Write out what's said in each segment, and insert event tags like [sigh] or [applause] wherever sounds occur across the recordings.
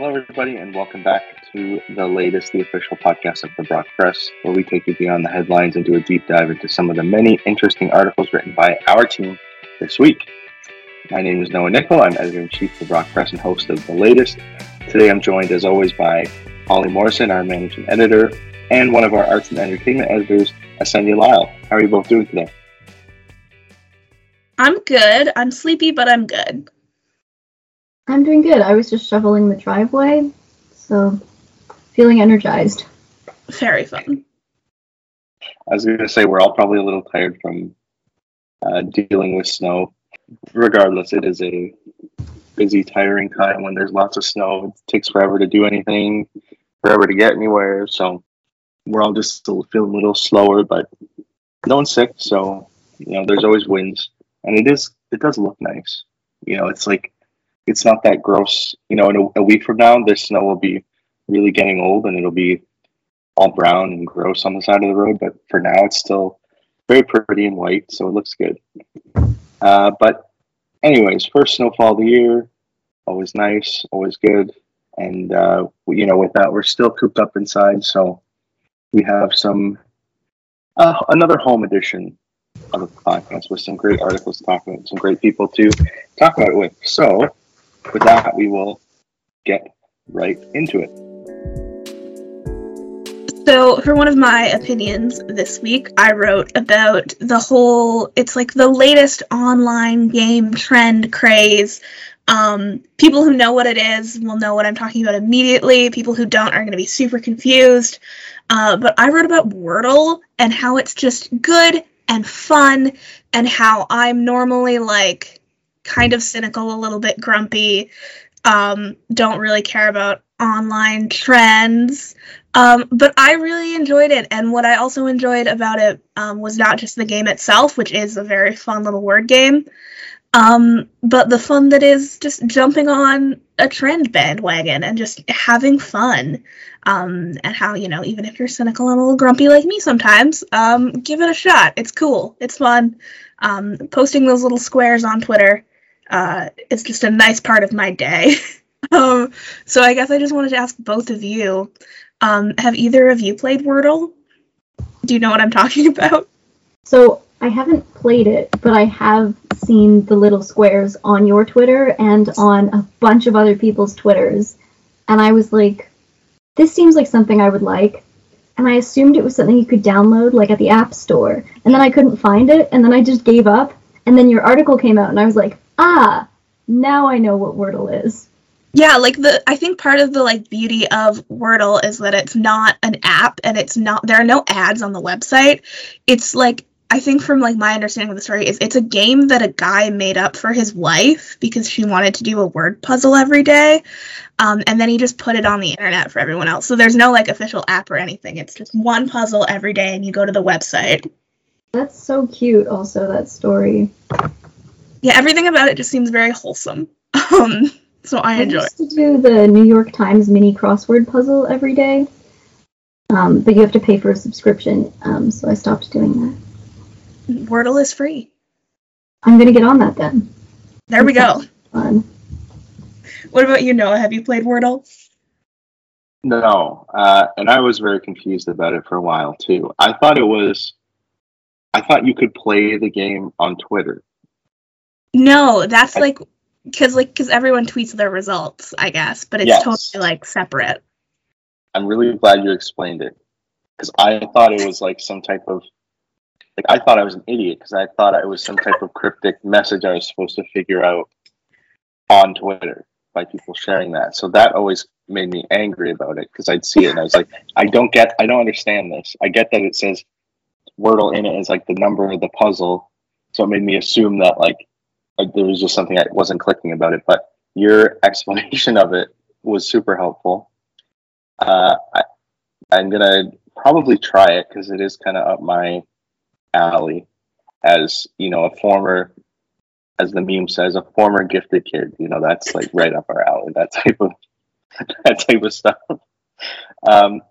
Hello, everybody, and welcome back to the latest, the official podcast of the Brock Press, where we take you beyond the headlines and do a deep dive into some of the many interesting articles written by our team this week. My name is Noah Nickel. I'm editor in chief of the Brock Press and host of the latest. Today, I'm joined, as always, by Holly Morrison, our managing editor, and one of our arts and entertainment editors, Asenia Lyall. How are you both doing today? I'm good. I'm sleepy, but I'm good. I'm doing good. I was just shoveling the driveway, so feeling energized. Very fun. I was going to say we're all probably a little tired from uh, dealing with snow. Regardless, it is a busy, tiring time when there's lots of snow. It takes forever to do anything, forever to get anywhere. So we're all just still feeling a little slower, but no one's sick. So you know, there's always winds, and it is it does look nice. You know, it's like it's not that gross. You know, in a, a week from now, this snow will be really getting old, and it'll be all brown and gross on the side of the road. But for now, it's still very pretty and white, so it looks good. Uh, but anyways, first snowfall of the year, always nice, always good. And uh, you know, with that, we're still cooped up inside, so we have some uh, another home edition of the podcast with some great articles to talk about, some great people to talk about it with. So, with that, we will get right into it. So, for one of my opinions this week, I wrote about the whole, it's like the latest online game trend craze. Um, people who know what it is will know what I'm talking about immediately. People who don't are going to be super confused. Uh, but I wrote about Wordle and how it's just good and fun, and how I'm normally like kind of cynical, a little bit grumpy, um, don't really care about online trends. Um, but I really enjoyed it, and what I also enjoyed about it um, was not just the game itself, which is a very fun little word game, um, but the fun that is just jumping on a trend bandwagon and just having fun. Um, and how, you know, even if you're cynical and a little grumpy like me sometimes, um, give it a shot. It's cool. It's fun. Um, posting those little squares on Twitter uh, is just a nice part of my day. [laughs] um, so I guess I just wanted to ask both of you um, have either of you played Wordle? Do you know what I'm [laughs] talking about? So I haven't played it, but I have seen the little squares on your Twitter and on a bunch of other people's Twitters. And I was like, this seems like something I would like. And I assumed it was something you could download, like at the App Store. And then I couldn't find it, and then I just gave up. And then your article came out, and I was like, ah, now I know what Wordle is. Yeah, like the I think part of the like beauty of Wordle is that it's not an app and it's not there are no ads on the website. It's like I think from like my understanding of the story is it's a game that a guy made up for his wife because she wanted to do a word puzzle every day. Um, and then he just put it on the internet for everyone else. So there's no like official app or anything. It's just one puzzle every day and you go to the website. That's so cute also that story. Yeah, everything about it just seems very wholesome. [laughs] Um, so I, I enjoy used to do the New York Times mini crossword puzzle every day. Um, but you have to pay for a subscription, um, so I stopped doing that. Wordle is free. I'm gonna get on that then. There we go. Fun. What about you, Noah? Have you played Wordle? No, uh, and I was very confused about it for a while too. I thought it was, I thought you could play the game on Twitter. No, that's like because like because everyone tweets their results, I guess, but it's Yes. totally like separate. I'm really glad you explained it because I thought it was like some type of like I thought I was an idiot because I thought it was some type of cryptic message I was supposed to figure out on Twitter by people sharing that. So that always made me angry about it because I'd see it and I was like, I don't get, I don't understand this. I get that it says Wordle in it is like the number of the puzzle, so it made me assume that like there was just something I wasn't clicking about it. But your [laughs] explanation of it was super helpful. Uh, I, I'm gonna probably try it because it is kind of up my alley. As you know, a former, as the meme says, a former gifted kid. You know, that's like right up our alley. That type of [laughs] that type of stuff. Um,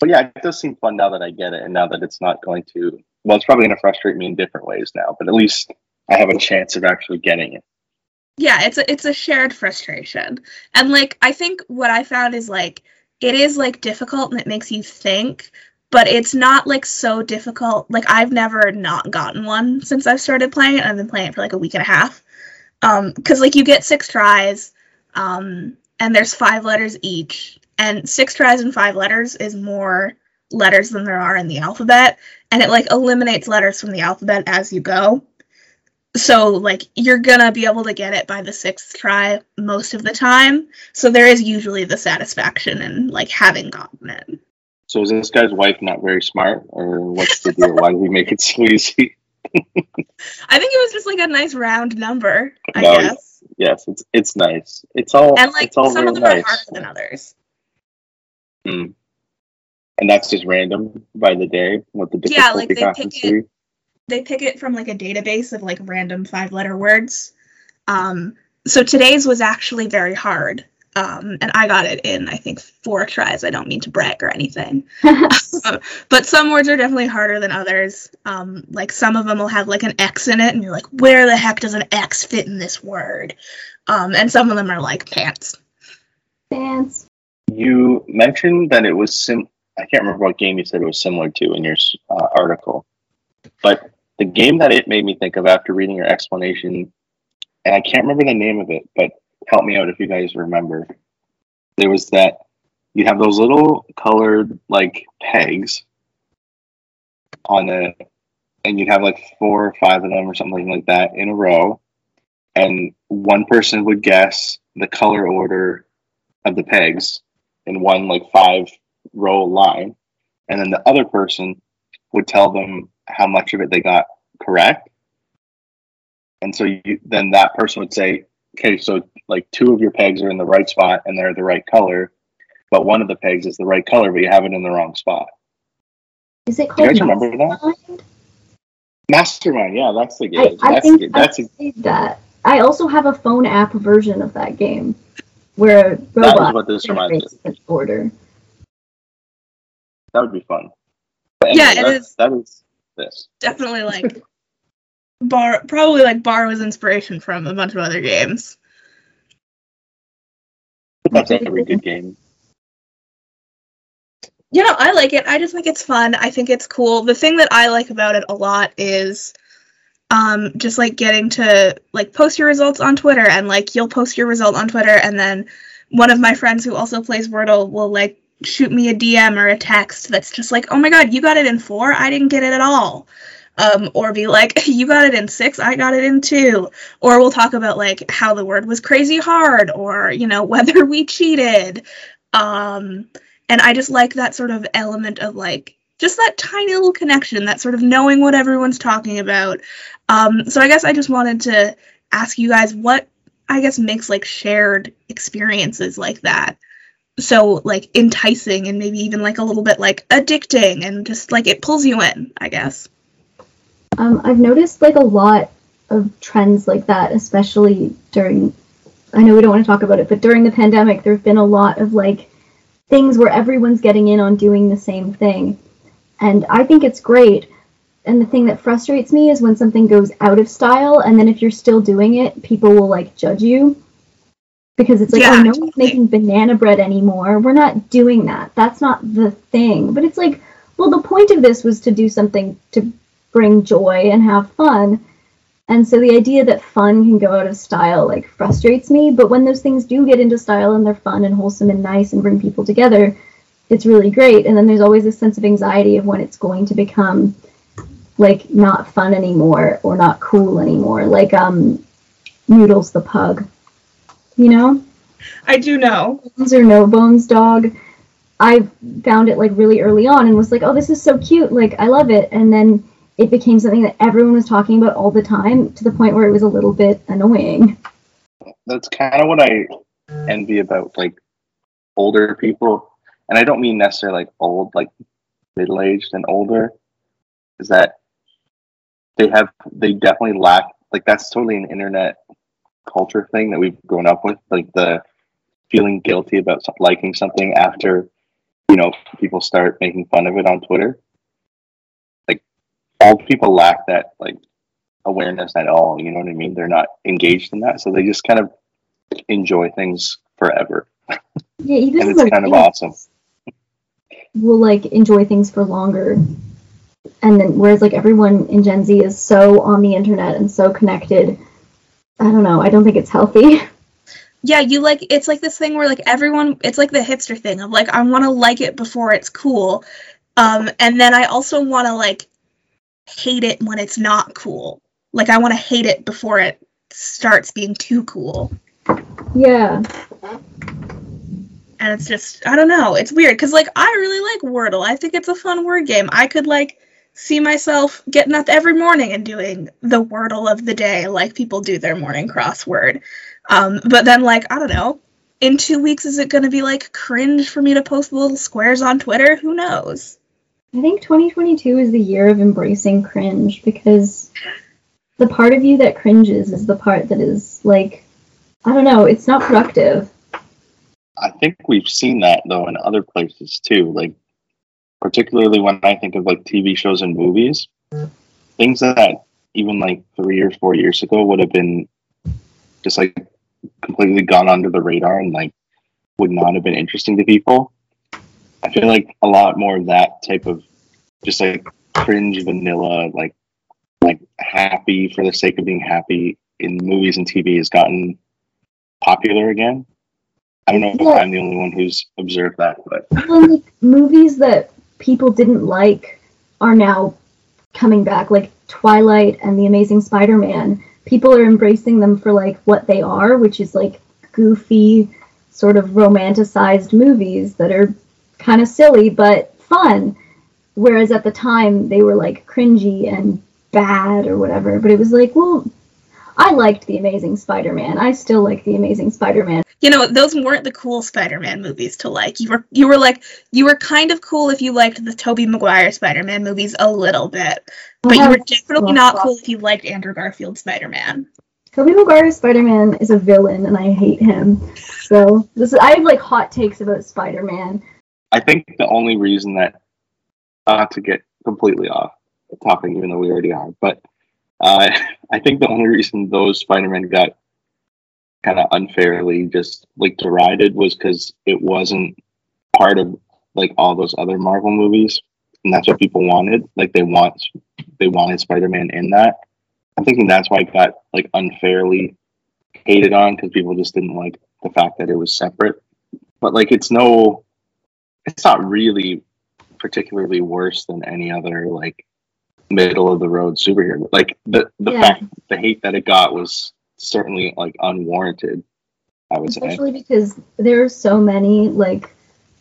but yeah, it does seem fun now that I get it, and now that it's not going to. Well, it's probably going to frustrate me in different ways now, but at least I have a chance of actually getting it. yeah it's a it's a shared frustration. And like i think what i found is like it is like difficult and it makes you think but it's not like so difficult. Like i've never not gotten one since i've started playing it i've been playing it for like a week and a half. Um because like you get six tries um and there's five letters each and six tries and five letters is more letters than there are in the alphabet and it like eliminates letters from the alphabet as you go so like you're gonna be able to get it by the sixth try most of the time so there is usually the satisfaction in like having gotten it So is this guy's wife not very smart, or what's the deal? Why did he make it so easy? [laughs] i think it was just like a nice round number i No, guess Yes, it's it's nice. It's all and like it's all some of them are harder than others Mm. And that's just random by the day. What the Yeah, like, they pick be. They pick it from like a database of like random five letter words um so today's was actually very hard um and i got it in i think four tries i don't mean to brag or anything [laughs] [laughs] but some words are definitely harder than others. Um, like some of them will have like an X in it, and you're like, where the heck does an X fit in this word? Um, and some of them are like pants. Pants. You mentioned that it was sim. I can't remember what game you said it was similar to in your uh, article, but the game that it made me think of after reading your explanation, and I can't remember the name of it, but help me out if you guys remember. There was that you have those little colored like pegs on a, and you'd have like four or five of them or something like that in a row, and one person would guess the color order of the pegs in one like five row line, and then the other person would tell them how much of it they got correct. And so you, then that person would say, okay, so like two of your pegs are in the right spot and they're the right color, but one of the pegs is the right color, but you have it in the wrong spot. Is it Do you called guys remember that? Mastermind? Mastermind, yeah, that's the game. I that's think the, that's I a, that. I also have a phone app version of that game where a that is robot what this reminds me. generates an order. That would be fun. But Yeah, anyway, it that's- is. That is this. Definitely like [laughs] bar, probably like borrows inspiration from a bunch of other games. That's every good game. You know, I like it. I just think it's fun. I think it's cool. The thing that I like about it a lot is um just like getting to like post your results on Twitter and like you'll post your result on Twitter and then one of my friends who also plays Wordle will like shoot me a DM or a text that's just like, "Oh my god, you got it in 4? I didn't get it at all." Um, or be like, [laughs] "You got it in 6, I got it in 2." Or we'll talk about like how the word was crazy hard or, you know, [laughs] whether we cheated. Um and I just like that sort of element of like just that tiny little connection, that sort of knowing what everyone's talking about. Um, so I guess I just wanted to ask you guys what I guess makes like shared experiences like that so like enticing and maybe even like a little bit like addicting and just like it pulls you in, I guess. Um, I've noticed like a lot of trends like that, especially during. I know we don't want to talk about it, but during the pandemic, there have been a lot of like things where everyone's getting in on doing the same thing, and I think it's great. And the thing that frustrates me is when something goes out of style, and then if you're still doing it, people will like judge you because it's like, Yeah, oh, no one's making banana bread anymore. We're not doing that. That's not the thing. But it's like, well, the point of this was to do something to bring joy and have fun. And so the idea that fun can go out of style like frustrates me, but when those things do get into style and they're fun and wholesome and nice and bring people together, it's really great. And then there's always this sense of anxiety of when it's going to become like not fun anymore or not cool anymore. Like um Noodles the pug. You know? I do know. Bones or no bones dog. I found it like really early on and was like, oh, this is so cute. Like, I love it. And then it became something that everyone was talking about all the time to the point where it was a little bit annoying. That's kind of what I envy about like older people, and I don't mean necessarily like old, like middle aged and older. Is that they have they definitely lack like that's totally an internet culture thing that we've grown up with, like the feeling guilty about liking something after you know people start making fun of it on Twitter. Like old people lack that like awareness at all. You know what I mean? They're not engaged in that, so they just kind of enjoy things forever, Yeah, even [laughs] and it's kind of awesome. will like enjoy things for longer. And then whereas like everyone in Gen Z is so on the internet and so connected, I don't know, I don't think it's healthy. [laughs] Yeah, you like it's like this thing where like everyone it's like the hipster thing of like I want to like it before it's cool. Um and then I also want to like hate it when it's not cool. Like I want to hate it before it starts being too cool. yeah. And it's just I don't know, it's weird cuz like I really like Wordle. I think it's a fun word game. I could like see myself getting up every morning and doing the Wordle of the day like people do their morning crossword. Um, but then, like, I don't know. In two weeks, is it going to be like cringe for me to post little squares on Twitter? Who knows? I think 2022 is the year of embracing cringe because the part of you that cringes is the part that is like, I don't know, it's not productive. I think we've seen that though in other places too. Like particularly when I think of like TV shows and movies, things that even like three or four years ago would have been just like completely gone under the radar and like would not have been interesting to people. I feel like a lot more of that type of just like cringe vanilla, like like happy for the sake of being happy in movies and TV has gotten popular again. I don't know if I'm the only one who's observed that, but Even like movies that people didn't like are now coming back, like Twilight and The Amazing Spider-Man. People are embracing them for like what they are, which is like goofy, sort of romanticized movies that are kind of silly but fun. Whereas at the time they were like cringy and bad or whatever. But it was like, well, I liked The Amazing Spider-Man. I still like The Amazing Spider-Man. You know, those weren't the cool Spider-Man movies to like. You were you were like you were kind of cool if you liked the Tobey Maguire Spider-Man movies a little bit, but you were definitely not cool if you liked Andrew Garfield Spider-Man. Tobey Maguire's Spider-Man is a villain, and I hate him. So this is, I have like hot takes about Spider-Man. I think the only reason that not to get completely off the topic, even though we already are, but uh, [laughs] I think the only reason those Spider-Man got kind of unfairly just like derided was because it wasn't part of like all those other Marvel movies, and that's what people wanted. Like they want they wanted Spider-Man in that. I'm thinking that's why it got like unfairly hated on because people just didn't like the fact that it was separate. But like it's no, it's not really particularly worse than any other like middle of the road superhero. Like the the Yeah. fact the hate that it got was certainly like unwarranted. I would say. Especially because there are so many like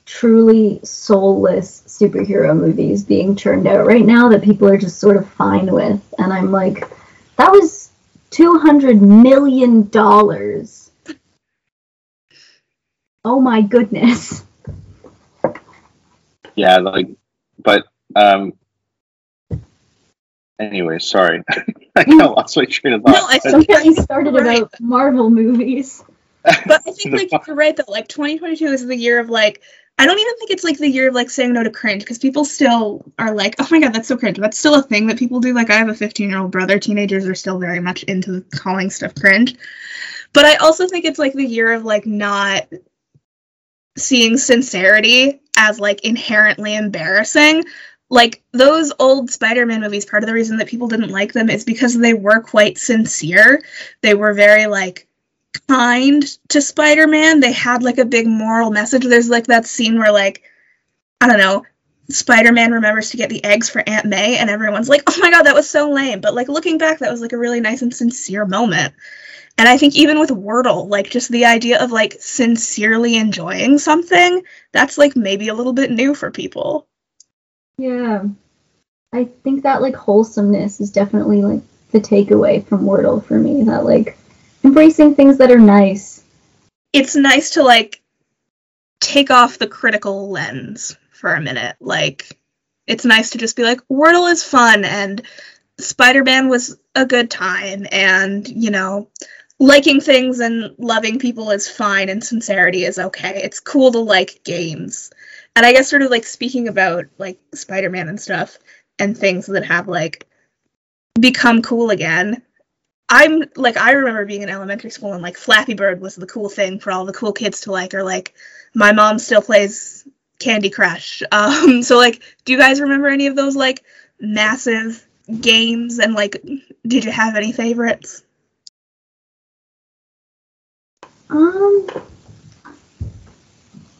truly soulless superhero movies being churned out right now that people are just sort of fine with. And I'm like, that was two hundred million dollars. Oh my goodness. Yeah, like, but um. Anyway, sorry, [laughs] I kind of lost my train of thought. No, I But- Don't get me started Right. about Marvel movies. But I think like you're right though. Like 2022 is the year of like I don't even think it's like the year of like saying no to cringe because people still are like, oh my god, that's so cringe. That's still a thing that people do. Like I have a 15 year old brother. Teenagers are still very much into calling stuff cringe. But I also think it's like the year of like not seeing sincerity as like inherently embarrassing. Like those old Spider-Man movies, part of the reason that people didn't like them is because they were quite sincere. They were very like kind to Spider-Man. They had like a big moral message. There's like that scene where like I don't know, Spider-Man remembers to get the eggs for Aunt May and everyone's like, "Oh my god, that was so lame." But like looking back, that was like a really nice and sincere moment. And I think even with Wordle, like just the idea of like sincerely enjoying something, that's like maybe a little bit new for people. Yeah. I think that like wholesomeness is definitely like the takeaway from Wordle for me. That like embracing things that are nice. It's nice to like take off the critical lens for a minute. Like it's nice to just be like Wordle is fun and Spider-Man was a good time and, you know, liking things and loving people is fine and sincerity is okay. It's cool to like games. And I guess sort of like speaking about like Spider-Man and stuff and things that have like become cool again. I'm like I remember being in elementary school and like Flappy Bird was the cool thing for all the cool kids to like or like my mom still plays Candy Crush. [laughs] Um so like do you guys remember any of those like massive games and like did you have any favorites? Um,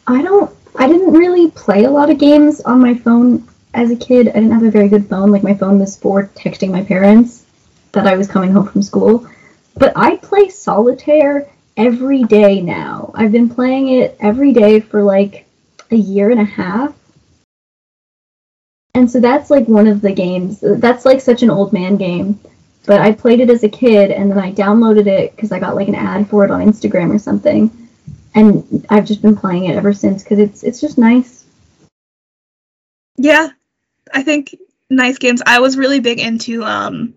I don't. I didn't really play a lot of games on my phone as a kid. I didn't have a very good phone. Like my phone was for texting my parents that I was coming home from school. But I play solitaire every day now. I've been playing it every day for like a year and a half. And so that's like one of the games. That's like such an old man game. But I played it as a kid and then I downloaded it because I got like an ad for it on Instagram or something. And I've just been playing it ever since because it's it's just nice. Yeah, I think nice games. I was really big into um,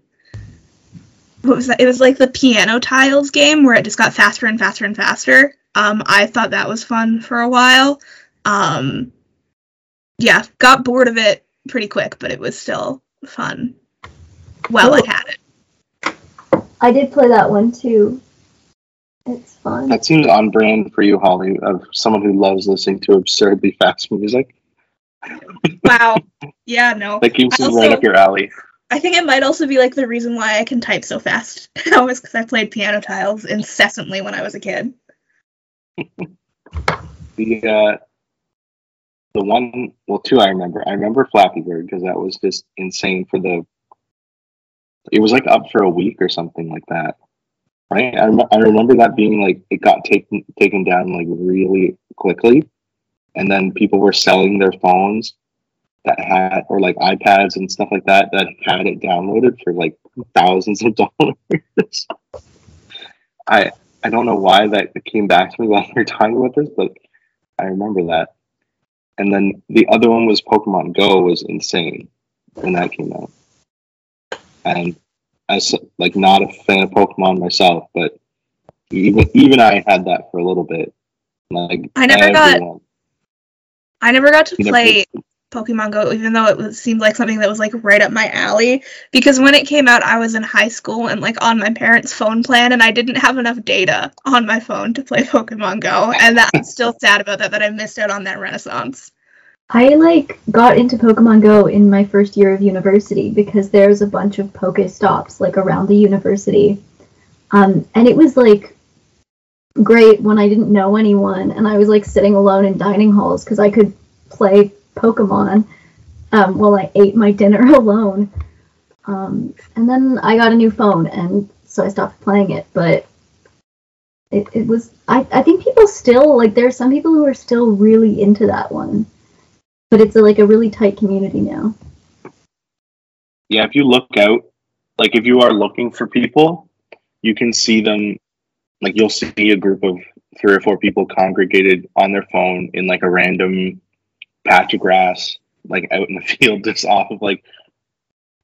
what was that? It was like the piano tiles game where it just got faster and faster and faster. Um, I thought that was fun for a while. Um, yeah, got bored of it pretty quick, but it was still fun. Well, I had it. I did play that one too. It's fun. That seems on brand for you, Holly, of someone who loves listening to absurdly fast music. Wow. [laughs] Yeah, no. That keeps I it right up your alley. I think it might also be like the reason why I can type so fast [laughs] now is because I played piano tiles incessantly when I was a kid. [laughs] The uh, the one, well, two I remember. I remember Flappy Bird because that was just insane for the. It was like up for a week or something like that, right? I, I remember that being like it got taken taken down like really quickly, and then people were selling their phones that had or like iPads and stuff like that that had it downloaded for like thousands of [laughs] dollars. I I don't know why that came back to me while we were talking about this, but I remember that. And then the other one was Pokemon Go was insane when that came out. And as like not a fan of Pokemon myself, but even even I had that for a little bit. Like I never got- I never got to never- play Pokemon Go, even though it was, seemed like something that was like right up my alley. Because when it came out, I was in high school and like on my parents' phone plan, and I didn't have enough data on my phone to play [laughs] Pokemon Go, and that I'm still sad about that. That I missed out on that renaissance. I like got into Pokemon Go in my first year of university because there's a bunch of Pokestops like around the university. Um, and it was like great when I didn't know anyone and I was like sitting alone in dining halls because I could play Pokemon um, while I ate my [laughs] dinner alone. Um, and then I got a new phone and so I stopped playing it. But it, it was I, I think people still like there are some people who are still really into that one but it's a, like a really tight community now. yeah, if you look out, like if you are looking for people, you can see them. Like you'll see a group of three or four people congregated on their phone in like a random patch of grass, like out in the [laughs] field, just off of like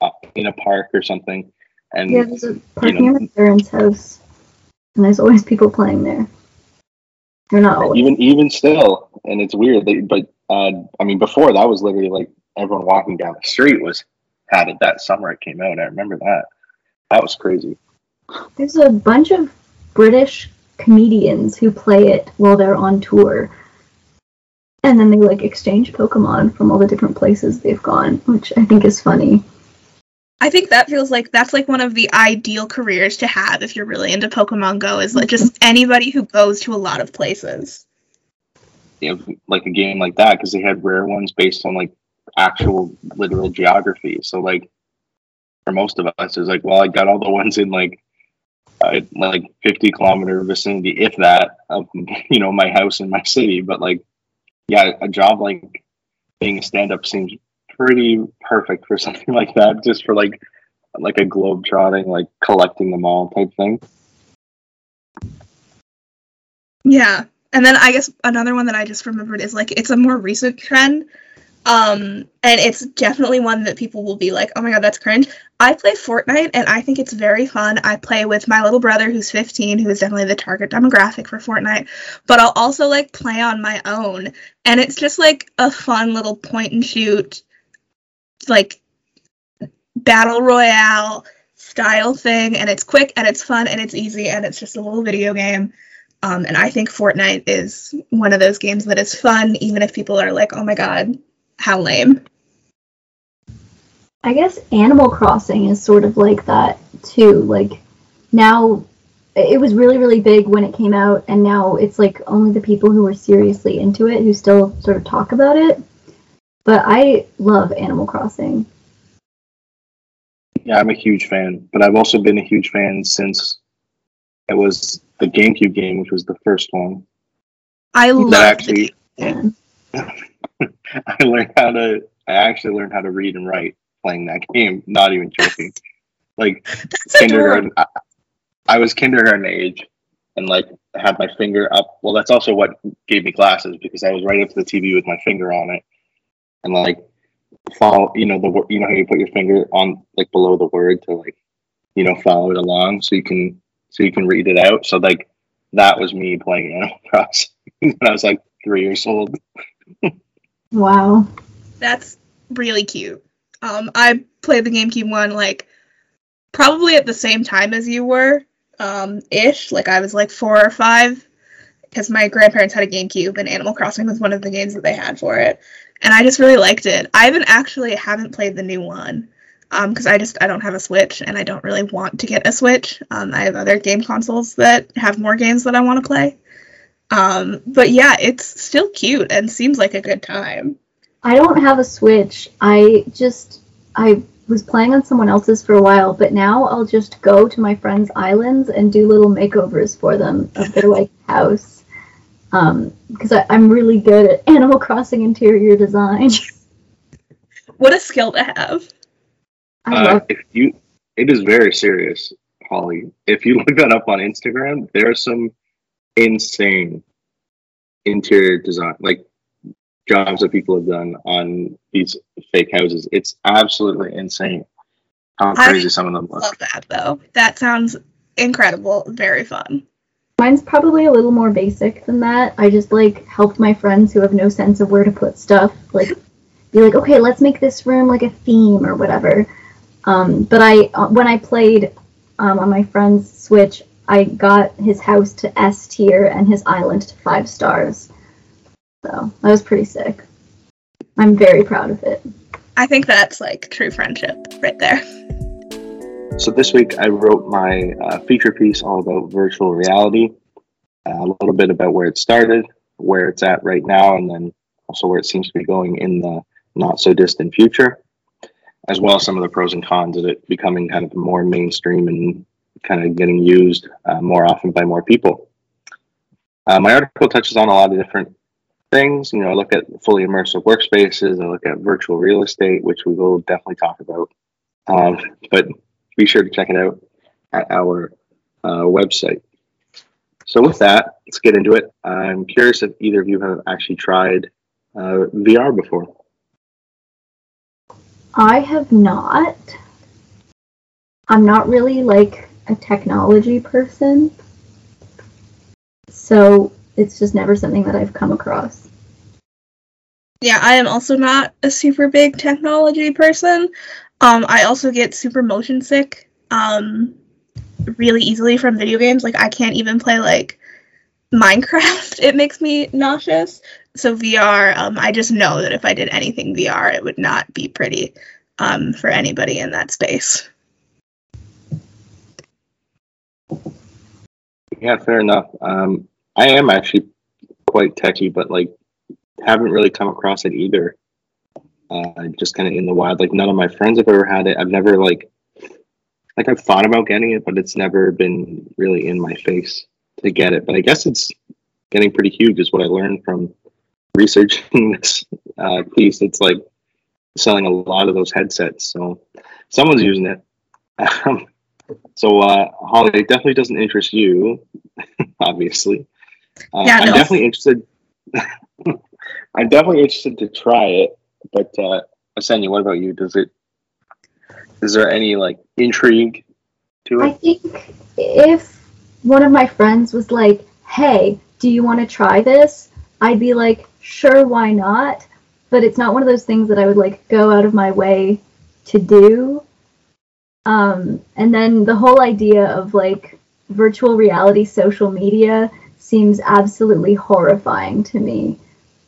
up in a park or something. And Yeah, there's a park You know- near my parents' house, and there's always people playing there. They're not always. even even still, and it's weird. They, but uh, I mean, before that was literally like everyone walking down the street was had it that summer it came out. I remember that. That was crazy. There's a bunch of British comedians who play it while they're on tour. And then they like exchange Pokemon from all the different places they've gone, which I think is funny. I think that feels like that's like one of the ideal careers to have if you're really into Pokemon Go is like just [laughs] anybody who goes to a lot of places. You know, like a game like that because they had rare ones based on like actual literal geography. So like for most of us, it's like, well, I got all the ones in like uh, like 50 kilometer vicinity, if that, of [laughs] you know my house and my city. But like, yeah, a job like being a stand up seems pretty perfect for [laughs] something like that, just for like like a globe trotting, like collecting them all type thing. Yeah. And then I guess another one that I just remembered is like it's a more recent trend. Um and it's definitely one that people will be like, "Oh my god, that's cringe." I play Fortnite and I think it's very fun. I play with my little brother who's 15 who is definitely the target demographic for Fortnite, but I'll also like play on my own and it's just like a fun little point and shoot like battle royale style thing, and it's quick and it's fun and it's easy and it's just a little video game. Um, and I think Fortnite is one of those games that is fun, even if people are like, "Oh my god, how lame." I guess Animal Crossing is sort of like that too. Like now it was really really big when it came out and now it's like only the people who are seriously into it who still sort of talk about it. But I love Animal Crossing. Yeah, I'm a huge fan, but I've also been a huge fan since it was the GameCube game, which was the first one. I love actually, [laughs] I learned how to. I actually learned how to read and write playing that game. Not even joking. Like [laughs] That's kindergarten, I, I was kindergarten age, and like had my finger up. Well, that's also what gave me glasses because I was right up to the TV with my finger on it, and like follow. You know the you know how you put your finger on like below the word to like you know follow it along so you can so you can read it out. So like that was me playing Animal [laughs] Crossing when I was like three years old. [laughs] Wow. That's really cute. Um, I played the GameCube one like probably at the same time as you were, um, ish. Like I was like four or five, because my grandparents had a GameCube and Animal Crossing was one of the games that they had for it, and I just really liked it. I haven't actually haven't played the new one, um, because I just I don't have a Switch and I don't really want to get a Switch. Um, I have other game consoles that have more games that I want to play. Um, but yeah, it's still cute and seems like a good time. I don't have a Switch. I just I was playing on someone else's for a while, but now I'll just go to my friends' islands and do little makeovers for them of their [laughs] like house. Um, because I, I'm really good at [laughs] Animal Crossing interior design. What a skill to have. I Uh, if you, it is very serious, Holly. If you [laughs] look that up on Instagram, there are some insane interior design, like jobs that people have done on these fake houses. It's absolutely insane how I crazy some of them look. Love that though. That sounds incredible. Very fun. Mine's probably a little more basic than that. I just like helped my friends who have no sense of where to put stuff, like be like, okay, let's make this room like a theme or whatever. Um, but I, uh, when I played um, on my friend's Switch, I got his house to S tier and his island to five stars. So that was pretty sick. I'm very proud of it. I think that's like true friendship right there. So this week I wrote my uh, feature piece all about virtual reality, uh, a little bit about where it started, where it's at right now, and then also where it seems to be going in the not so distant future, as well as some of the pros and cons of it becoming kind of more mainstream and kind of getting used uh, more often by more people. Uh, my article touches on a lot of different things. You know, I look at fully immersive workspaces, I look at virtual real estate, which we will definitely talk about. Um, but be sure to check it out at our uh, website. So, with that, let's get into it. I'm curious if either of you have actually tried uh, VR before. I have not. I'm not really like a technology person. So it's just never something that I've come across. Yeah, I am also not a super big technology person. Um, I also get super motion sick um, really easily from video games. Like I can't even play like Minecraft. [laughs] It makes me nauseous. So VR, um, I just know that if I did anything VR, it would not be pretty um, for anybody in that space. Yeah, fair enough. Um, I am actually quite techy, but like haven't really come across it either. Uh, just kind of in the wild. Like none of my friends have ever had it. I've never like like I've thought about getting it, but it's never been really in my face to get it. But I guess it's getting pretty huge, is what I learned from researching [laughs] this uh, piece. It's like selling a lot of those headsets, so someone's using it. Um, [laughs] so uh, Holly, it definitely doesn't interest you, [laughs] obviously. Uh, Yeah, I'm no. definitely interested. I'm definitely interested to try it, but uh, Asenia, what about you? Does it? Is there any like intrigue to it? I think if one of my friends was like, hey, do you want to try this? I'd be like, sure, why not? But it's not one of those things that I would like go out of my way to do. Um, and then the whole idea of like virtual reality social media seems absolutely horrifying to me.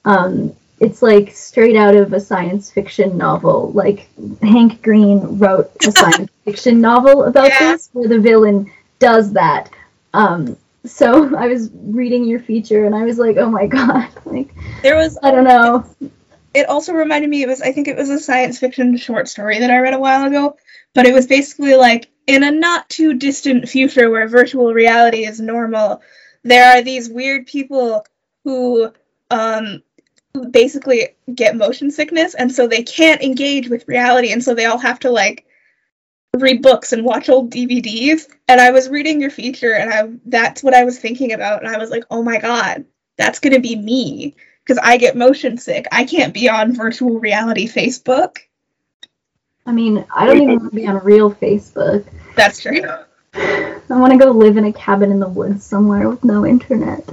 Um, it's like straight out of a science fiction novel. Like Hank Green wrote a [laughs] science fiction novel about Yeah. this where the villain does that. Um, so [laughs] I was reading your feature and I was like, oh my [laughs] god, like There was I don't know. it also reminded me it was I think it was a science fiction short story that I read a while ago, but it was basically like in a not too distant future where virtual reality is normal, there are these weird people who um basically get motion sickness and so they can't engage with reality and so they all have to like read books and watch old DVDs and I was reading your feature and I that's what I was thinking about and I was like, "Oh my god, that's going to be me." because I get motion sick. I can't be on virtual reality Facebook. I mean, I don't even want to be on real Facebook. That's true. [laughs] I want to go live in a cabin in the woods somewhere with no internet.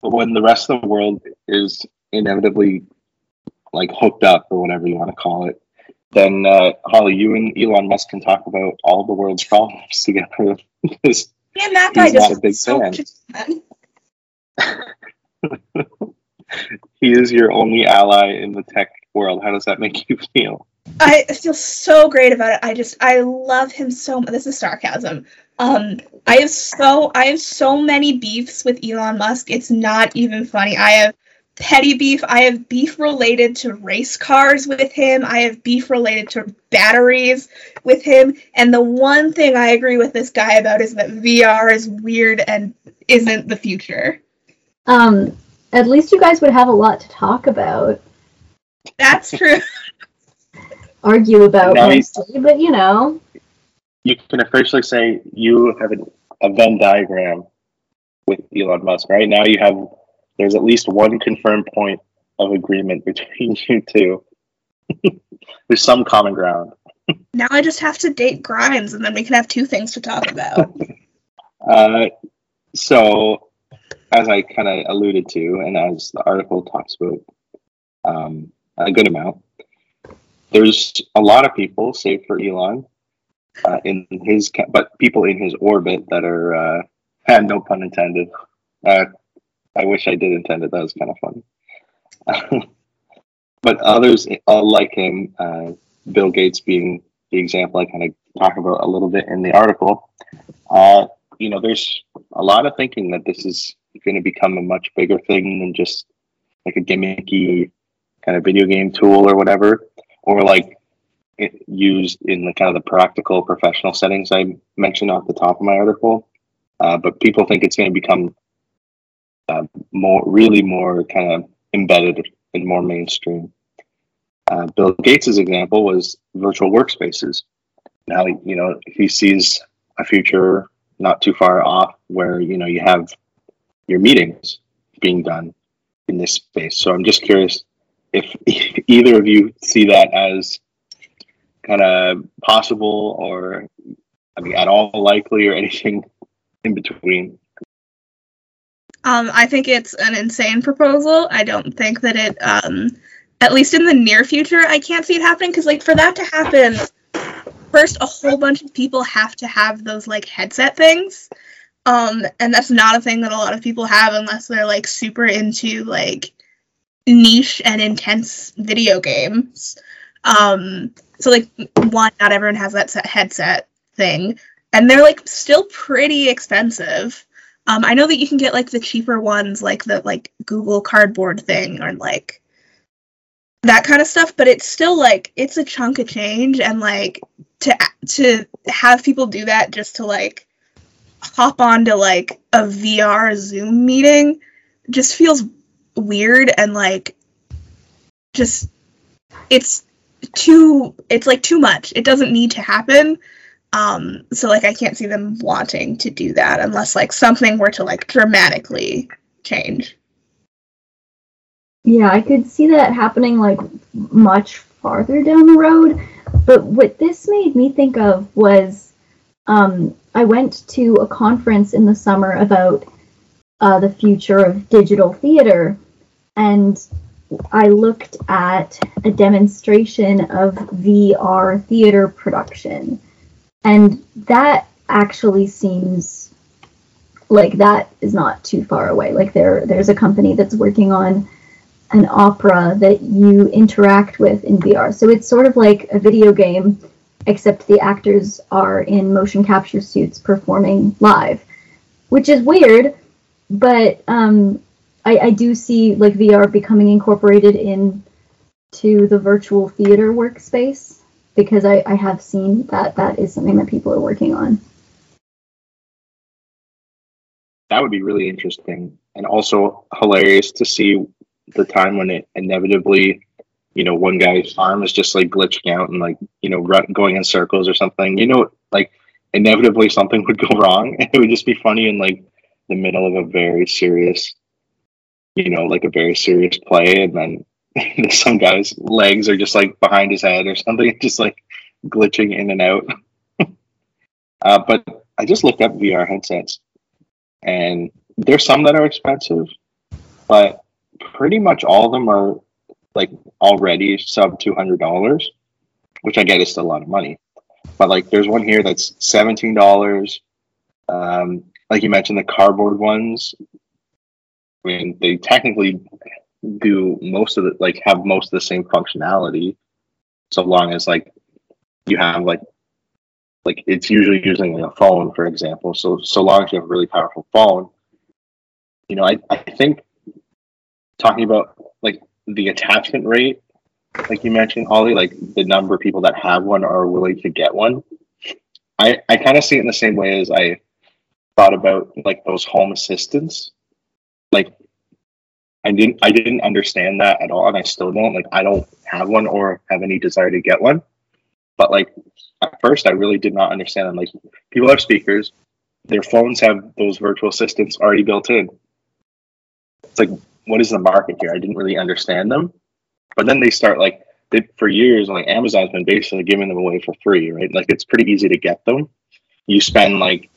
But when the rest of the world is inevitably like hooked up or whatever you want to call it, then uh, Holly, you and Elon Musk can talk about all the world's problems together. [laughs] Because And that guy not a big so fan. [laughs] he is your only ally in the tech world. How does that make you feel? I feel so great about it. I just I love him so much. This is sarcasm. Um, I have so I have so many beefs with Elon Musk. It's not even funny. I have petty beef. I have beef related to race cars with him. I have beef related to batteries with him. And the one thing I agree with this guy about is that VR is weird and isn't the future. Um, at least you guys would have a lot to talk about, That's true. [laughs] argue about mostly, but you know, You can officially say you have an, a Venn diagram with Elon Musk. Right now, you have there's at least one confirmed point of agreement [laughs] between you two. [laughs] there's some common ground. now I just have to date Grimes and then we can have two things to talk about. [laughs] Uh, so, as I kind of alluded to, and as the article talks about um, a good amount, there's a lot of people, save for Elon, uh, in his but people in his orbit that are, uh, no pun intended. Uh, I wish I did intend it. That was kind of funny. [laughs] but others uh, like him, uh, Bill Gates being the example I kind of talk about a little bit in the article. Uh, you know, there's a lot of thinking that this is going to become a much bigger thing than just like a gimmicky kind of video game tool or whatever, or like used in the kind of the practical professional settings I mentioned off the top of my article. Uh, but people think it's going to become uh, more, really more kind of embedded and more mainstream. Uh, Bill Gates' example was virtual workspaces. Now, you know, he sees a future not too far off where you know you have your meetings being done in this space. So I'm just curious if, if either of you see that as kind of possible or I mean at all likely or anything in between. Um, I think it's an insane proposal. I don't think that it, um, at least in the near future, I can't see it happening because, like, for that to happen, first a whole bunch of people have to have those like headset things, um, and that's not a thing that a lot of people have unless they're like super into like niche and intense video games. Um, so like, one, not everyone has that set headset thing, and they're like still pretty expensive. Um, I know that you can get like the cheaper ones, like the like Google Cardboard thing, or like that kind of stuff. But it's still like it's a chunk of change, and like to to have people do that just to like hop onto like a VR Zoom meeting just feels weird and like just it's too it's like too much. It doesn't need to happen. Um, so like I can't see them wanting to do that unless like something were to like dramatically change. yeah, I could see that happening like much farther down the road. But what this made me think of was um, I went to a conference in the summer about uh, the future of digital theater, and I looked at a demonstration of VR theater production, and that actually seems like that is not too far away. Like there, there's a company that's working on an opera that you interact with in VR. So it's sort of like a video game, except the actors are in motion capture suits performing live, which is weird, but um, I, I do see like VR becoming incorporated in to the virtual theater workspace because I, I have seen that that is something that people are working on. That would be really interesting and also hilarious to see the time when it inevitably, you know, one guy's arm is just like glitching out and like, you know, going in circles or something. You know, like inevitably something [laughs] would go wrong and it would just be funny in like the middle of a very serious, you know, like a very serious play and then [laughs] some guy's legs are just like behind his head or something, [laughs] just like glitching in and out. [laughs] uh, but I just looked up VR headsets and there's some that are expensive, but pretty much all of them are like already sub two hundred dollars, which I get is still a lot of money. But like, there's one here that's seventeen dollars. Um, like you mentioned, the cardboard ones. I mean, they technically do most of the like have most of the same functionality, so long as like you have like like it's usually using like, a phone, for example. So so long as you have a really powerful phone, you know, I, I think talking about like the attachment rate, like you mentioned, Holly, like the number of people that have one are willing to get one. I, I kind of see it in the same way as I thought about like those home assistants. Like I didn't I didn't understand that at all and I still don't. Like I don't have one or have any desire to get one. But like at first I really did not understand them. Like people have speakers, their phones have those virtual assistants already built in. It's like what is the market here? I didn't really understand them. But then they start like they, for years, like Amazon's been basically giving them away for free, right? Like it's pretty easy to get them. You spend like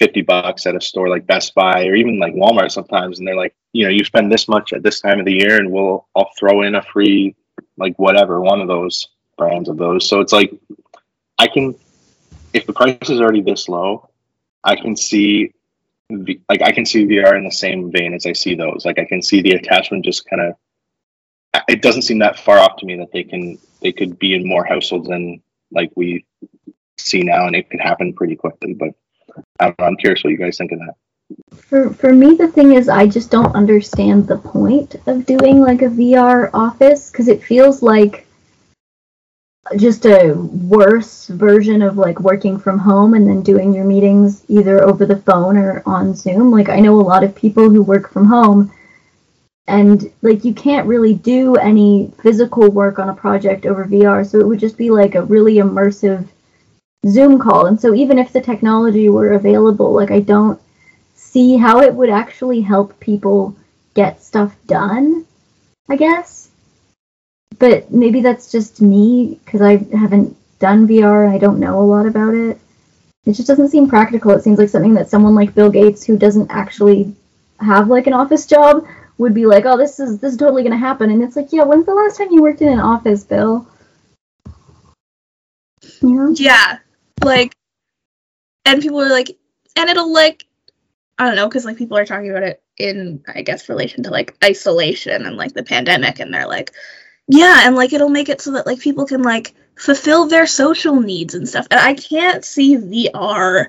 50 bucks at a store like Best Buy or even like Walmart sometimes, and they're like, you know, you spend this much at this time of the year, and we'll I'll throw in a free like whatever one of those brands of those. So it's like I can if the price is already this low, I can see like I can see VR in the same vein as I see those. Like I can see the attachment just kind of. It doesn't seem that far off to me that they can they could be in more households than like we see now, and it could happen pretty quickly. But I'm, I'm curious what you guys think of that. For for me, the thing is, I just don't understand the point of doing like a VR office because it feels like just a worse version of like working from home and then doing your meetings either over the phone or on Zoom. Like I know a lot of people who work from home and like you can't really do any physical work on a project over VR, so it would just be like a really immersive Zoom call. And so even if the technology were available, like I don't see how it would actually help people get stuff done, I guess but maybe that's just me because I haven't done VR and I don't know a lot about it. It just doesn't seem practical. It seems like something that someone like Bill Gates, who doesn't actually have like an office job, would be like, "Oh, this is this is totally gonna happen." And it's like, yeah, when's the last time you worked in an office, Bill? You know? Yeah, like, and people are like, and it'll like, I don't know, because like people are talking about it in, I guess, relation to like isolation and like the pandemic, and they're like, yeah, and like it'll make it so that like people can like fulfill their social needs and stuff. And I can't see VR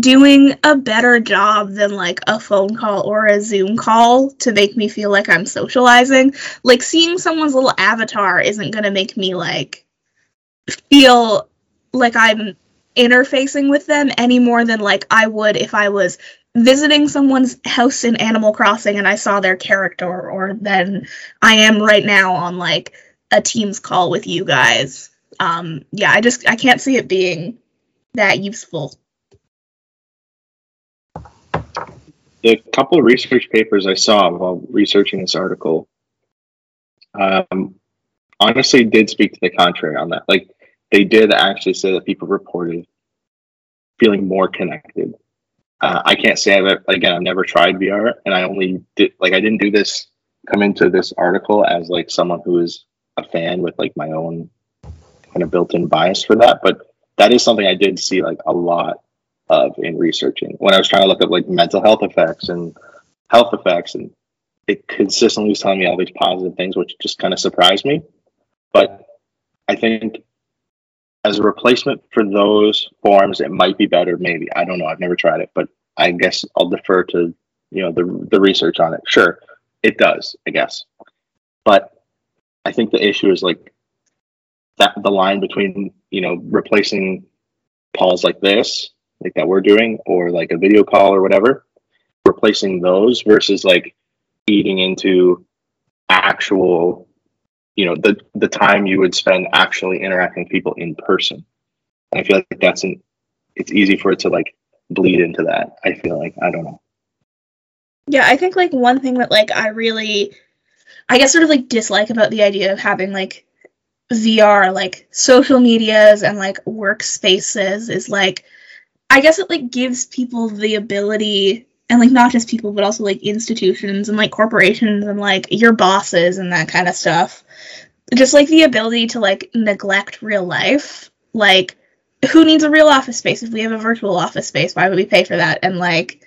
doing a better job than like a phone call or a Zoom call to make me feel like I'm socializing. Like seeing someone's little avatar isn't going to make me like feel like I'm interfacing with them any more than like I would if I was visiting someone's house in Animal Crossing and I saw their character, or then I am right now on like a Teams call with you guys. Um, yeah, I just I can't see it being that useful. The couple research papers I saw while researching this article, um, honestly, did speak to the contrary on that. Like they did actually say that people reported feeling more connected uh, I can't say I've again. I've never tried VR, and I only did like I didn't do this come into this article as like someone who is a fan with like my own kind of built-in bias for that, but that is something I did see like a lot of in researching when I was trying to look up like mental health effects and health effects, and it consistently was telling me all these positive things, which just kind of surprised me. But I think as a replacement for those forms, it might be better. Maybe I don't know. I've never tried it, but I guess I'll defer to you know the the research on it. Sure, it does. I guess, but I think the issue is like that the line between you know replacing calls like this, like that we're doing, or like a video call or whatever, replacing those versus like eating into actual you know the the time you would spend actually interacting with people in person. And i feel like that's an it's easy for it to like bleed into that i feel like i don't know. Yeah, I think like one thing that like I really I guess sort of like dislike about the idea of having like VR like social medias and like workspaces is like I guess it like gives people the ability and like not just people but also like institutions and like corporations and like your bosses and that kind of stuff. Just like the ability to like neglect real life. Like who needs a real office space? If we have a virtual office space why would we pay for that? And like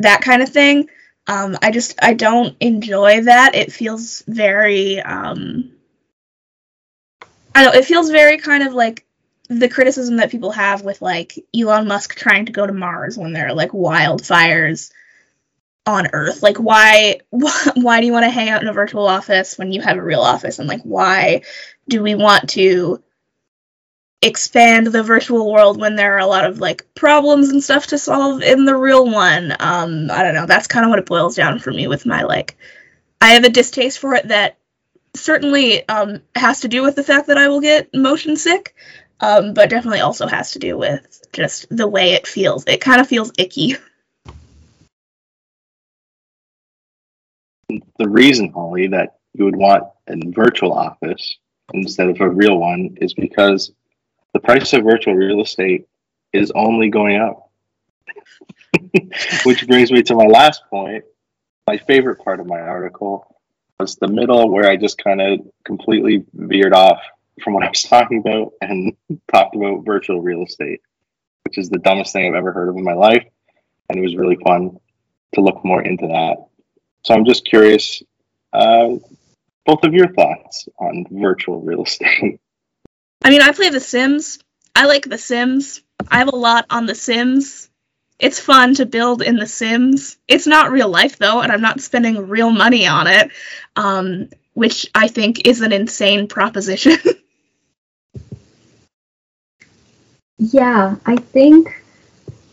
that kind of thing. Um i just i don't enjoy that. It feels very um i don't it feels very kind of like the criticism that people have with like elon musk trying to go to mars when there are like wildfires on earth. Like why [laughs] why do you want to hang out in a virtual office when you have a real office? And like why do we want to expand the virtual world when there are a lot of like problems and stuff to solve in the real one? Um i don't know. That's kind of what it boils down for me with my like i have a distaste for it that certainly um has to do with the fact that i will get motion sick um but definitely also has to do with just the way it feels. It kind of feels icky. [laughs] The reason holly that you would want a virtual office instead of a real one is because the price of virtual real estate is only going up. [laughs] Which brings me to my last point. My favorite part of my article was the middle where i just kind of completely veered off from what i was [laughs] talking about and talked about virtual real estate which is the dumbest thing i've ever heard of in my life and it was really fun to look more into that so i'm just curious uh, both of your thoughts on virtual real estate [laughs] I mean, I play The Sims. I like The Sims. I have a lot on The Sims. It's fun to build in The Sims. It's not real life though, and I'm not spending real money on it, um, which I think is an insane proposition. [laughs] Yeah, I think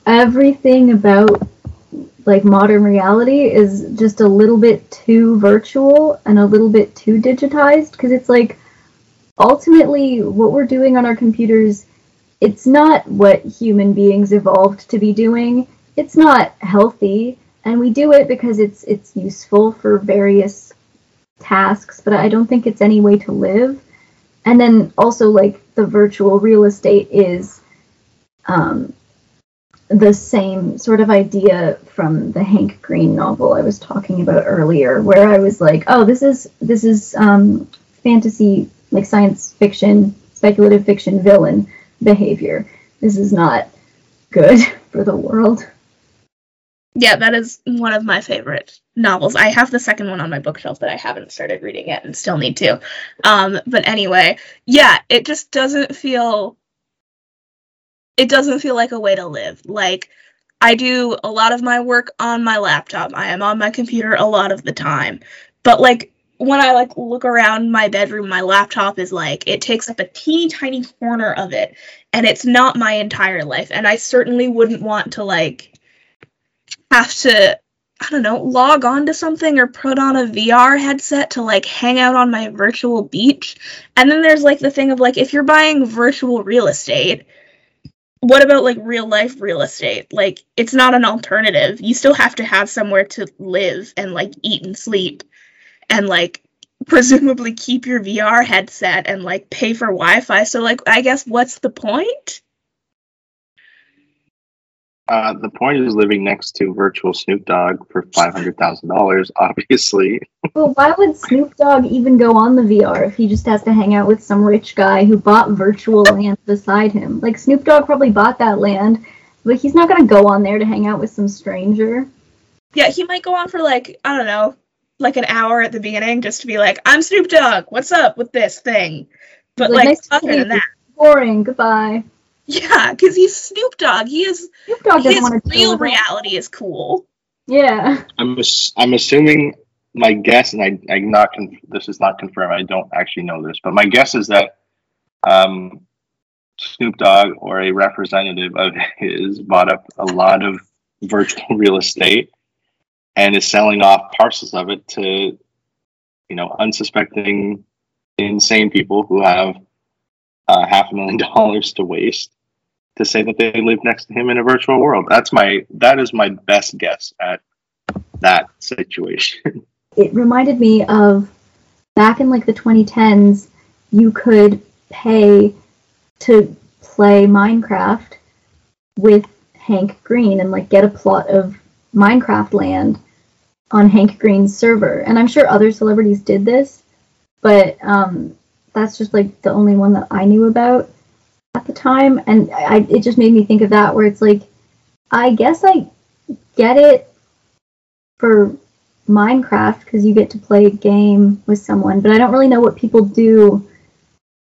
everything about like modern reality is just a little bit too virtual and a little bit too digitized because it's like ultimately what we're doing on our computers it's not what human beings evolved to be doing. It's not healthy and we do it because it's it's useful for various tasks, but I don't think it's any way to live. And then also like the virtual real estate is um, the same sort of idea from the Hank Green novel I was talking about earlier, where I was like, oh, this is this is um, fantasy, like science fiction, speculative fiction villain behavior. This is not good [laughs] for the world. yeah, that is one of my favorite novels. I have the second one on my bookshelf that I haven't started reading yet and still need to. Um, but anyway, yeah, it just doesn't feel it doesn't feel like a way to live. Like I do a lot of my work on my laptop. I am on my computer a lot of the time. But like when I like look around my bedroom, my laptop is like it takes up a teeny tiny corner of it and it's not my entire life. And I certainly wouldn't want to like have to I don't know, log on to something or put on a VR headset to like hang out on my virtual beach. And then there's like the thing of like if you're buying virtual real estate, what about like real life real estate? Like it's not an alternative. You still have to have somewhere to live and like eat and sleep and like [laughs] presumably keep your VR headset and like pay for Wi-Fi. So like I guess what's the point? Uh, the point is living next to virtual Snoop Dogg for five hundred thousand dollars. Obviously, But why would Snoop Dogg even go on the VR if he just has to hang out with some rich guy who bought virtual land beside him? Like Snoop Dogg probably bought that land, but he's not gonna go on there to hang out with some stranger. Yeah, he might go on for like, I don't know, like an hour at the beginning just to be like, I'm Snoop Dogg, what's up with this thing? But Like, like, nice other than that, Boring. Goodbye. Yeah, because he's Snoop Dogg. He is Snoop Dogg doesn't his want to real reality is cool. Yeah. I'm ass- I'm assuming my guess, and I I'm not con- this is not confirmed. I don't actually know this, but my guess is that um, Snoop Dogg or a representative of his bought up a lot of virtual real estate and is selling off parcels of it to you know unsuspecting insane people who have uh, half a million [laughs] dollars to waste to say that they live next to him in a virtual world. That's my that is my best guess at that situation. [laughs] it reminded me of back in like the 2010s you could pay to play minecraft with hank green and like get a plot of minecraft land on hank green's server and i'm sure other celebrities did this but um, that's just like the only one that i knew about at the time and I, it just made me think of that where it's like i guess i get it for Minecraft because you get to play a game with someone, but I don't really know what people do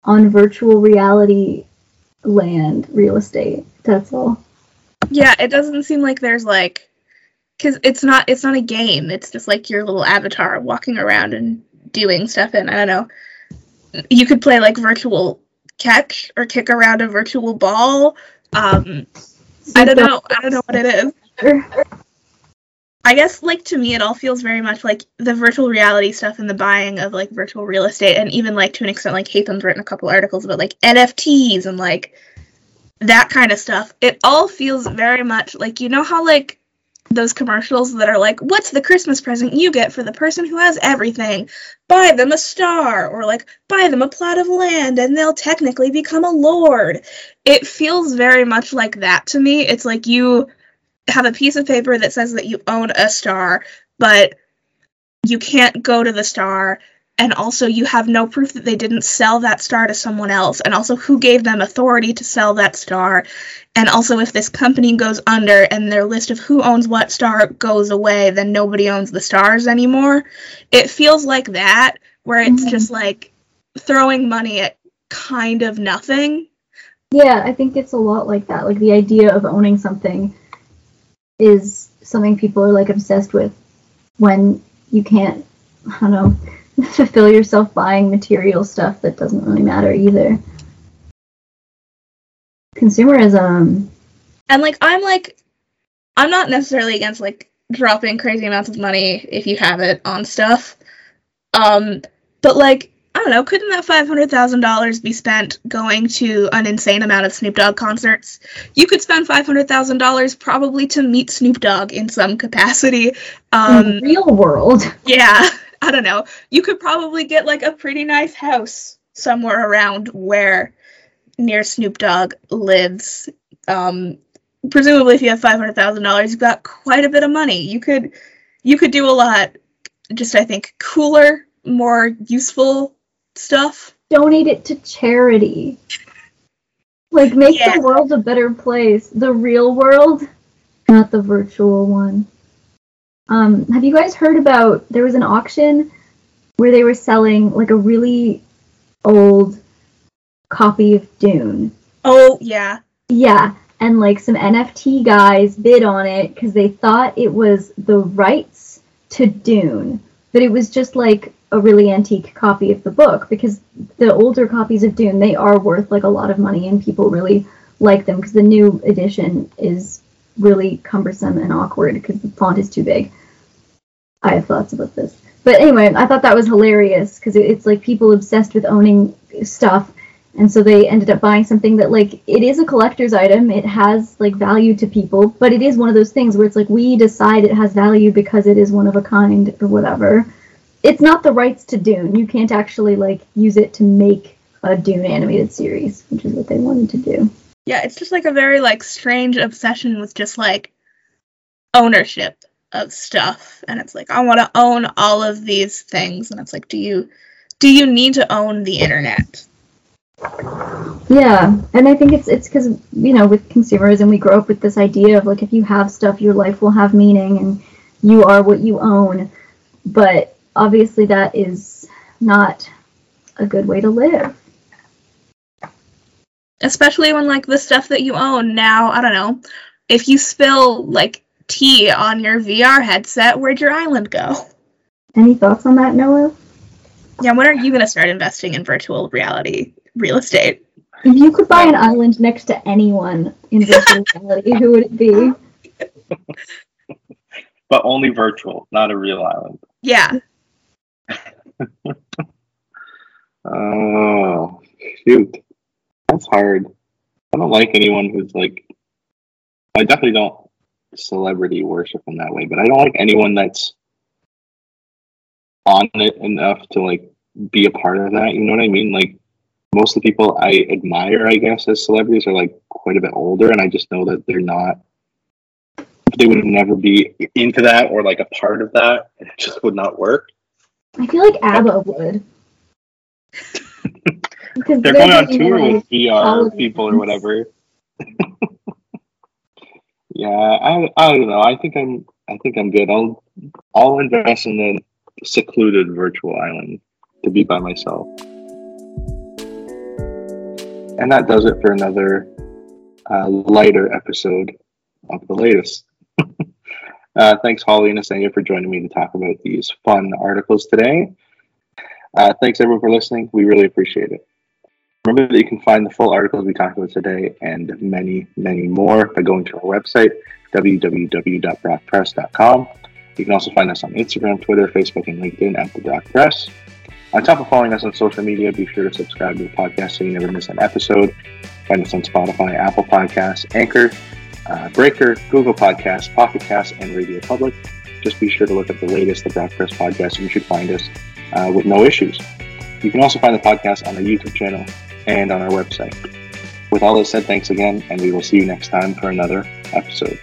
on virtual reality land real estate. That's all. Yeah, it doesn't seem like there's like, because it's not it's not a game. It's just like your little avatar walking around and doing stuff. And I don't know, you could play like virtual catch or kick around a virtual ball. Um, I don't know. I don't know what it is. I guess like to me it all feels very much like the virtual reality stuff and the buying of like virtual real estate and even like to an extent like Hatham's written a couple articles about like NFTs and like that kind of stuff. It all feels very much like you know how like those commercials that are like what's the Christmas present you get for the person who has everything? Buy them a star or like buy them a plot of land and they'll technically become a lord. It feels very much like that to me. It's like you have a piece of paper that says that you own a star, but you can't go to the star, and also you have no proof that they didn't sell that star to someone else, and also who gave them authority to sell that star, and also if this company goes under and their list of who owns what star goes away, then nobody owns the stars anymore. It feels like that, where it's Mhm. just like throwing money at kind of nothing. Yeah, I think it's a lot like that. Like the idea of owning something is something people are like obsessed with when you can't, I don't know, [laughs] fulfill yourself buying material stuff that doesn't really matter either. Consumerism. And like I'm like I'm not necessarily against like dropping crazy amounts of money if you have it on stuff. Um but like I don't know, couldn't that five hundred thousand dollars be spent going to an insane amount of Snoop Dogg concerts? You could spend five hundred thousand dollars probably to meet Snoop Dogg in some capacity. Um in the real world. yeah, [laughs] I don't know. You could probably get like a pretty nice house somewhere around where near Snoop Dogg lives. Um, presumably, if you have five hundred thousand dollars, you've got quite a bit of money. You could you could do a lot. Just I think cooler, more useful stuff. donate it to charity. Like make Yeah. the world a better place. The real world, not the virtual one. Um, have you guys heard about there was an auction where they were selling like a really old copy of Dune. Oh yeah, Yeah, and like some NFT guys bid on it because they thought it was the rights to Dune, but it was just like a really antique copy of the book because the older copies of Dune they are worth like a lot of money and people really like them because the new edition is really cumbersome and awkward because the font is too big. I have thoughts about this. But anyway, I thought that was hilarious because it's like people obsessed with owning stuff and so they ended up buying something that like it is a collector's item it has like value to people but it is one of those things where it's like we decide it has value because it is one of a kind or whatever it's not the rights to dune you can't actually like use it to make a dune animated series which is what they wanted to do Yeah, it's just like a very like strange obsession with just like ownership of stuff and it's like I want to own all of these things and it's like do you do you need to own the internet? Yeah, and I think it's it's because you know with consumerism we grow up with this idea of like if you have stuff your life will have meaning and you are what you own, but obviously that is not a good way to live. Especially when like the stuff that you own now, I don't know, if you spill like tea on your VR headset, where'd your island go? Any thoughts on that, Noah? Yeah, when are you going to start investing in virtual reality real estate? If you could buy an island next to anyone in virtual [laughs] reality, who would it be? But only virtual, not a real island. Yeah. [laughs] Oh, shoot. That's hard. I don't like anyone who's like, I definitely don't celebrity worship in that way, but I don't like anyone that's on it enough to like be a part of that. You know what I mean? Like, most of the people I admire, I guess, as celebrities are like quite a bit older, and I just know that they're not, they would never be into that or like a part of that. It just would not work. I feel like ABBA would. They're going on tour with VR people or whatever. [laughs] yeah, I I don't know. I think I'm I think I'm good. I'll I'll invest in a secluded virtual island to be by myself. And that does it for another uh, lighter episode of the latest. [laughs] uh, thanks, Holly and Asenia, for joining me to talk about these fun articles today. Uh, thanks, everyone, for listening. We really appreciate it. Remember that you can find the full articles we talked about today and many, many more by going to our website, www.brockpress.com. You can also find us on Instagram, Twitter, Facebook, and LinkedIn at The Brock Press. On top of following us on social media, be sure to subscribe to the podcast so you never miss an episode. Find us on Spotify, Apple Podcasts, Anchor, uh, Breaker, Google Podcasts, Pocket Casts, and Radio Public. Just be sure to look up the latest The Brock Press podcast and you should find us uh, with no issues. You can also find the podcast on our YouTube channel and on our website. With all this said, thanks again, and we will see you next time for another episode.